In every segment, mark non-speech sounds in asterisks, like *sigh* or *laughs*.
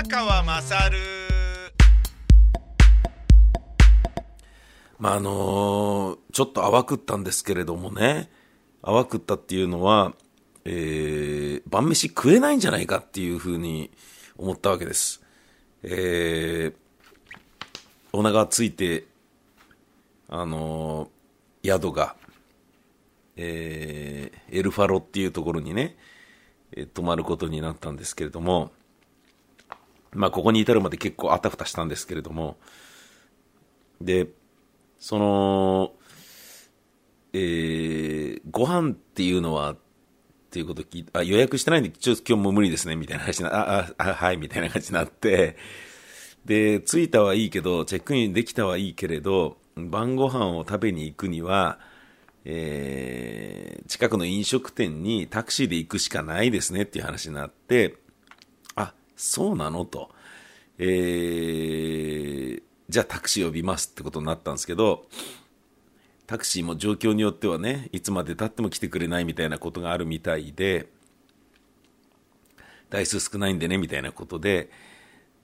宮川まさるまああのーちょっと淡くったんですけれどもね。淡くったっていうのは、えー、晩飯食えないんじゃないかっていうふうに思ったわけです。えー、お腹がついて、あのー宿が、えー、エルファロっていうところにね、えー泊まることになったんですけれども、まあ、ここに至るまで結構あたふたしたんですけれども、で、その、えー、ご飯っていうのは、っていうこと聞いあ、予約してないんで、ちょっと今日も無理ですね、みたいな話な、あ、あ、はい、みたいな感じになって、で、着いたはいいけど、チェックインできたはいいけれど、晩ご飯を食べに行くには、えー、近くの飲食店にタクシーで行くしかないですねっていう話になって、そうなの？と。えー、じゃあタクシー呼びますってことになったんですけど、タクシーも状況によってはね、いつまで経っても来てくれないみたいなことがあるみたいで、台数少ないんでね、みたいなことで、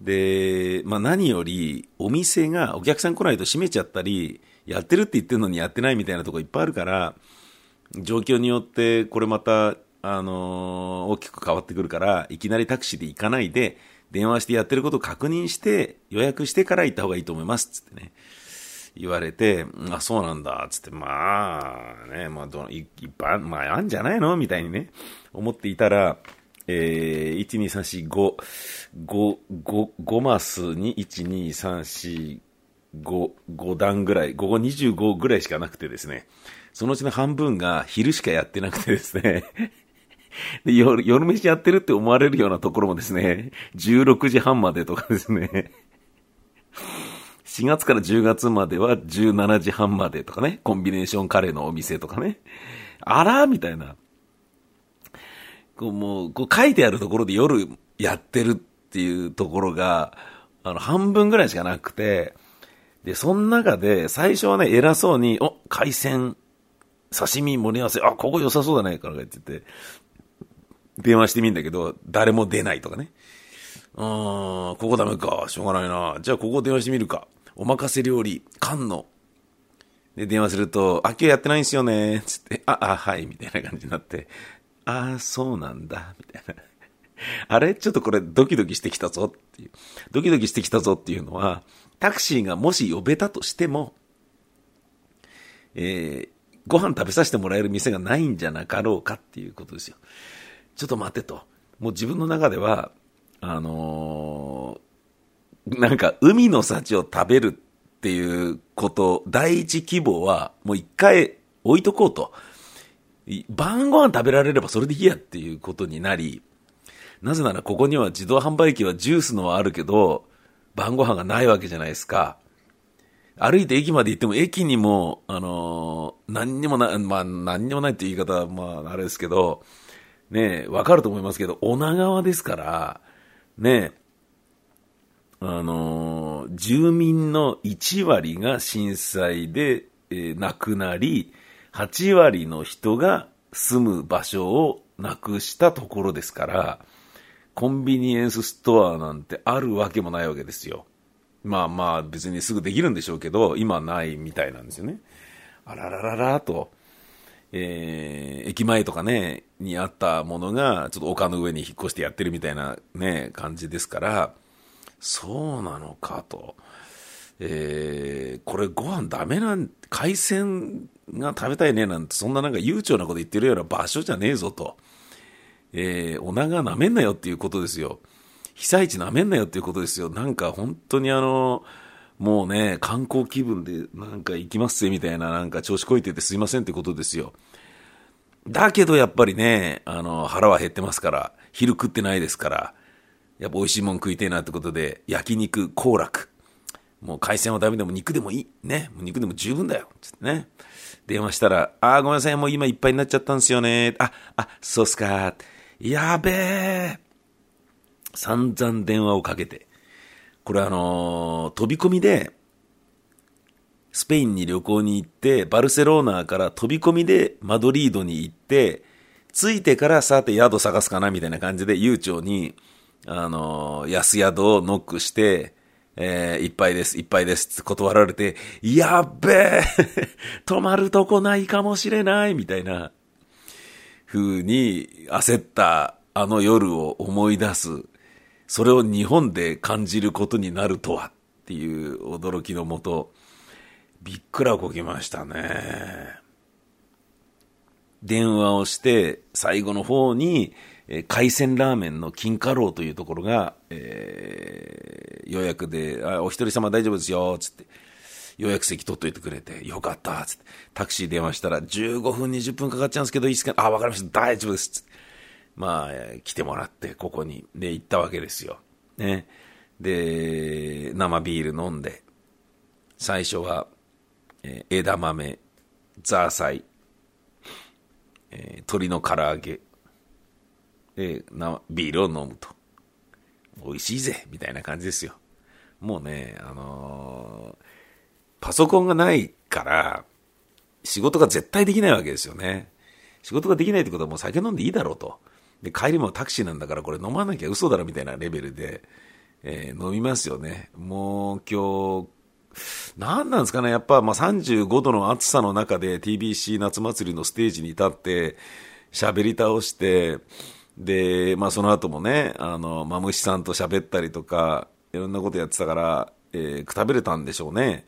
で、まあ何より、お店がお客さん来ないと閉めちゃったり、やってるって言ってるのにやってないみたいなとこいっぱいあるから、状況によって、これまた、あのー大きく変わってくるから、いきなりタクシーで行かないで、電話してやってることを確認して、予約してから行った方がいいと思います、つってね。言われて、あ、そうなんだ、つって、まあ、ね、まあ、どいいっぱい、まあ、あんじゃないの？みたいにね、思っていたら、えー、1、2、3、4、5、5、5、5マスに、1、2、3、4、5、5段ぐらい、午後25ぐらいしかなくてですね、そのうちの半分が昼しかやってなくてですね、で *laughs* 夜、夜飯やってるって思われるようなところもですね、16時半までとかですね、*laughs* 4月から10月までは17時半までとかね、コンビネーションカレーのお店とかね、あらみたいな。こうもう、こう書いてあるところで夜やってるっていうところが、あの、半分ぐらいしかなくて、で、その中で、最初はね、偉そうに、お、海鮮、刺身盛り合わせ、あ、ここ良さそうだね、から言ってて、電話してみんだけど、誰も出ないとかね。うーん、ここダメか、しょうがないな。じゃあここ電話してみるか。お任せ料理、缶の。で、電話すると、あ、今日やってないんすよね、つって、あ、あ、はい、みたいな感じになって、ああ、そうなんだ、みたいな。あれ？ちょっとこれドキドキしてきたぞっていう。ドキドキしてきたぞっていうのは、タクシーがもし呼べたとしても、えー、ご飯食べさせてもらえる店がないんじゃなかろうかっていうことですよ。ちょっと待ってと。もう自分の中では、あのーなんか海の幸を食べるっていうこと、第一希望はもう一回置いとこうと。晩ご飯食べられればそれでいいやっていうことになり、なぜならここには自動販売機はジュースのはあるけど、晩ご飯がないわけじゃないですか。歩いて駅まで行っても駅にも、あのー何にもな、まあ何にもないって言い方は、まああれですけど、ね、わかると思いますけど、女川ですから、ね、あのー住民の1割が震災で、えー亡くなり、8割の人が住む場所をなくしたところですから、コンビニエンスストアなんてあるわけもないわけですよ。まあまあ別にすぐできるんでしょうけど、今ないみたいなんですよね。あららららと、えー駅前とかね、にあったものが、ちょっと丘の上に引っ越してやってるみたいなね、感じですから、そうなのかと。えーこれご飯ダメなん、海鮮が食べたいねなんて、そんななんか悠長なこと言ってるような場所じゃねえぞと。えーお腹舐めんなよっていうことですよ。被災地舐めんなよっていうことですよ。なんか本当にあの、もうね、観光気分でなんか行きますぜみたいななんか調子こいててすいませんってことですよ。だけどやっぱりね、あの、腹は減ってますから、昼食ってないですから、やっぱ美味しいもん食いてえなってことで、焼肉、行楽。もう海鮮はダメでも肉でもいい。ね。肉でも十分だよ。つってね。電話したら、あーごめんなさい、もう今いっぱいになっちゃったんですよね。あ、あ、そうっすか。やべえ。散々電話をかけて。これあのー飛び込みで、スペインに旅行に行って、バルセロナから飛び込みでマドリードに行って、着いてからさて宿探すかなみたいな感じで悠長に、あの、安宿をノックして、えー、いっぱいです、いっぱいですって断られて、やっべえ泊 *laughs* まるとこないかもしれないみたいな、風に焦ったあの夜を思い出す。それを日本で感じることになるとはっていう驚きのもと、びっくらこきましたね。電話をして、最後の方に、えー、海鮮ラーメンの金華楼というところが、えー、予約で、あ、お一人様大丈夫ですよ、つって。予約席取っといてくれて、よかった、つって。タクシー電話したら、15分、20分かかっちゃうんですけど、いいですかあ、わかりました、大丈夫です、つって。まあ、来てもらって、ここに。で、行ったわけですよ。ね。で、生ビール飲んで、最初は、えー、枝豆、ザーサイ、えー、鶏の唐揚げ、で、な、ビールを飲むと。美味しいぜみたいな感じですよ。もうね、あのー、パソコンがないから、仕事が絶対できないわけですよね。仕事ができないってことはもう酒飲んでいいだろうと。で、帰りもタクシーなんだからこれ飲まなきゃ嘘だろみたいなレベルで、えー、飲みますよね。もう今日、何なんですかね、やっぱ、まあ、35度の暑さの中で TBC 夏祭りのステージに立って、喋り倒して、で、まあ、その後もね、あの、マムシさんと喋ったりとか、いろんなことやってたから、えー、くたびれたんでしょうね。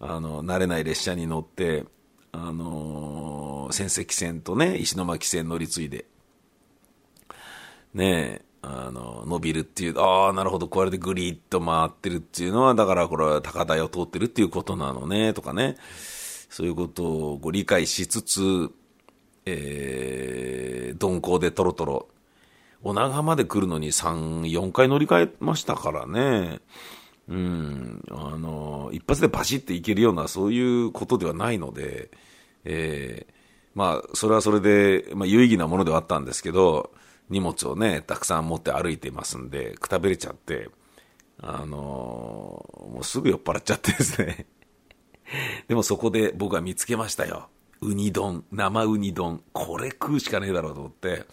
あの、慣れない列車に乗って、あのー、仙石線とね、石巻線乗り継いで、ね、あの、伸びるっていう、ああ、なるほど、これでグリッと回ってるっていうのは、だからこれは高台を通ってるっていうことなのね、とかね。そういうことをご理解しつつ、えー、鈍行でトロトロ。女川まで来るのに3、4回乗り換えましたからね。うん、あの、一発でバシッていけるような、そういうことではないので、えー、まあ、それはそれで、まあ、有意義なものではあったんですけど、荷物をね、たくさん持って歩いてますんで、くたびれちゃって、あのー、もうすぐ酔っ払っちゃってですね。*laughs* でもそこで僕は見つけましたよ。ウニ丼、生ウニ丼。これ食うしかねえだろうと思って、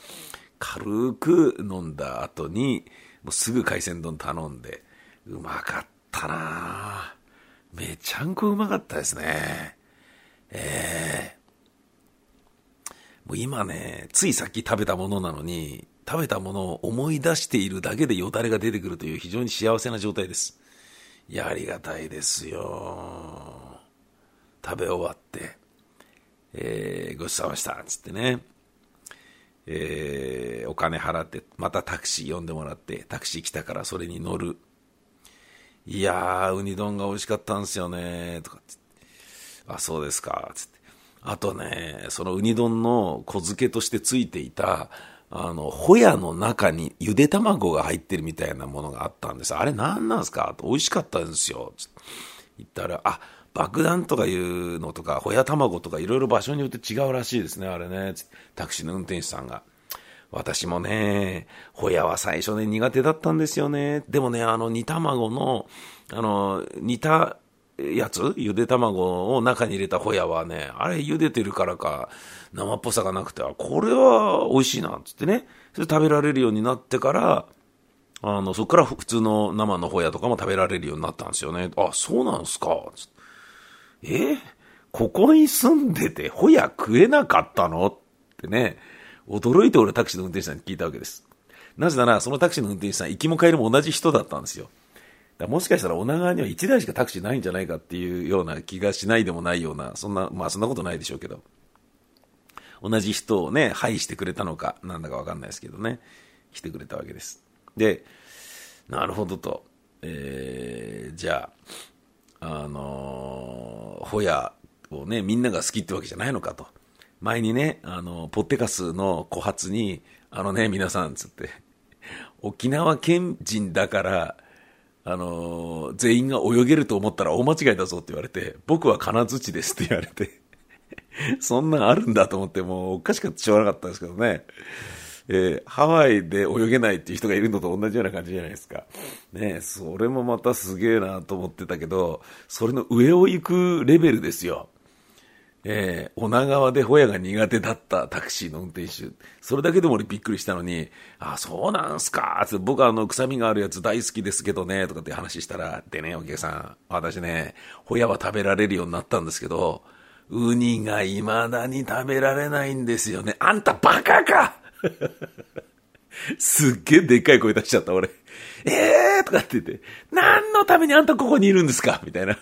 軽く飲んだ後に、もうすぐ海鮮丼頼んで、うまかったなめちゃんこうまかったですね。ええもう今ね、ついさっき食べたものなのに、食べたものを思い出しているだけでよだれが出てくるという非常に幸せな状態です。いや、ありがたいですよ。食べ終わって、えー、ごちそうさまでした、つってね。えー、お金払って、またタクシー呼んでもらって、タクシー来たからそれに乗る。いやー、ウニ丼が美味しかったんですよね、とかって。あ、そうですか、つって。あとね、そのウニ丼の小漬けとしてついていた、あの、ホヤの中にゆで卵が入ってるみたいなものがあったんです。あれ何なんすか？と美味しかったんですよ。言ったら、あ、爆弾とかいうのとか、ホヤ卵とかいろいろ場所によって違うらしいですね、あれね。タクシーの運転手さんが。私もね、ホヤは最初ね、苦手だったんですよね。でもね、あの煮卵の、あの、煮たやつ？ゆで卵を中に入れたホヤはね、あれ茹でてるからか、生っぽさがなくて、あこれは美味しいな、つってね。それ食べられるようになってから、あの、そこから普通の生のホヤとかも食べられるようになったんですよね。あ、そうなんすか。つってえ？ここに住んでてホヤ食えなかったの？ってね、驚いて俺タクシーの運転手さんに聞いたわけです。なぜなら、そのタクシーの運転手さん、行きも帰りも同じ人だったんですよ。もしかしたら女川には1台しかタクシーないんじゃないかっていうような気がしないでもないような、そんな、まあそんなことないでしょうけど。同じ人をね、配してくれたのか、なんだかわかんないですけどね、来てくれたわけです。で、なるほどと。えー、じゃあ、あのー、ホヤをね、みんなが好きってわけじゃないのかと。前にね、あの、ポッテカスの小発に、あのね、皆さん、つって、沖縄県人だから、あのー、全員が泳げると思ったら大間違いだぞって言われて、僕は金槌ですって言われて、そんなんあるんだと思って、もうおかしかったしょうがなかったんですけどね。えー、ハワイで泳げないっていう人がいるのと同じような感じじゃないですか。ねそれもまたすげえなと思ってたけど、それの上を行くレベルですよ。えー、女川でホヤが苦手だったタクシーの運転手。それだけでも俺びっくりしたのに、あ、そうなんすかつって僕あの、臭みがあるやつ大好きですけどね、とかって話したら、でね、お客さん、私ね、ホヤは食べられるようになったんですけど、ウニが未だに食べられないんですよね。あんたバカか *laughs* すっげえでっかい声出しちゃった、俺。ええーとかって言って、何のためにあんたここにいるんですか？みたいな。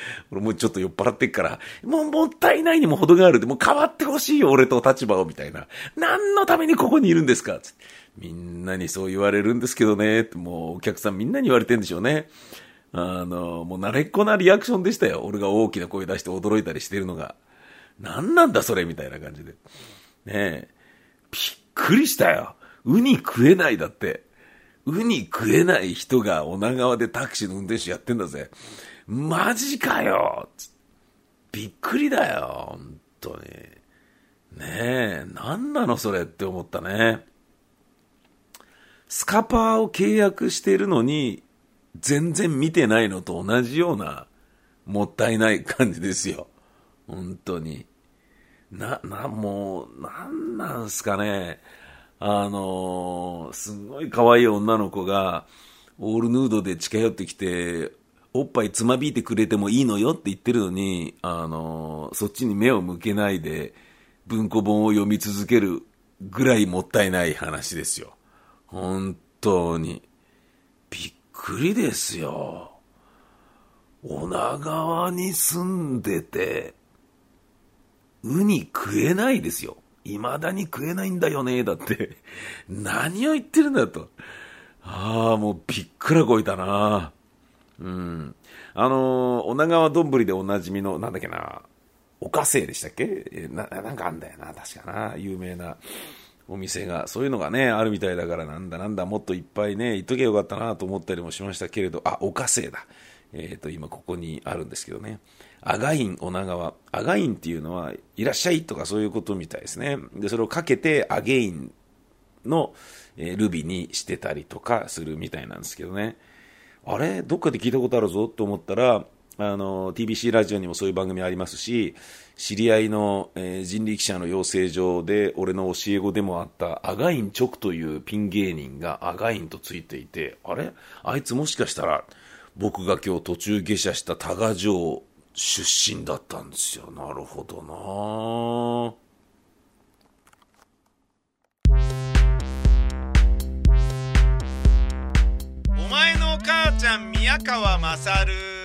*laughs* 俺もうちょっと酔っ払ってっから、もうもったいないにも程があるで、もう変わってほしいよ、俺と立場を、みたいな。何のためにここにいるんですか？つってみんなにそう言われるんですけどね、ってもうお客さんみんなに言われてんでしょうね。あの、もう慣れっこなリアクションでしたよ。俺が大きな声出して驚いたりしてるのが。何なんだそれみたいな感じで。ねえ。びっくりしたよ。ウニ食えないだって。ウニ食えない人が女川でタクシーの運転手やってんだぜ。マジかよびっくりだよ、本当に。ねえ、何なのそれって思ったね。スカパーを契約しているのに、全然見てないのと同じような、もったいない感じですよ。本当に。な、な、もう、なんなんすかね。あのー、すごい可愛い女の子が、オールヌードで近寄ってきて、おっぱいつまびいてくれてもいいのよって言ってるのに、あの、そっちに目を向けないで、文庫本を読み続けるぐらいもったいない話ですよ。本当に。びっくりですよ。女川に住んでて、ウニ食えないですよ。未だに食えないんだよね、だって。何を言ってるんだと。ああ、もうびっくらこいたな。うん。あのー、女川丼でおなじみの、なんだっけな、おかせいでしたっけ？な、なんかあんだよな、確かな、有名なお店が、そういうのがね、あるみたいだから、なんだなんだ、もっといっぱいね、行っとけよかったなと思ったりもしましたけれど、あ、おかせいだ。えっ、ー、と、今ここにあるんですけどね。アガイン女川。アガインっていうのは、いらっしゃいとかそういうことみたいですね。で、それをかけて、アゲインの、えー、ルビにしてたりとかするみたいなんですけどね。あれ？どっかで聞いたことあるぞと思ったら、あの、TBC ラジオにもそういう番組ありますし、知り合いの、えー、人力車の養成所で俺の教え子でもあったアガイン直というピン芸人がアガインとついていて、あれ？あいつもしかしたら僕が今日途中下車した多賀城出身だったんですよ。なるほどな。お母ちゃん宮川勝。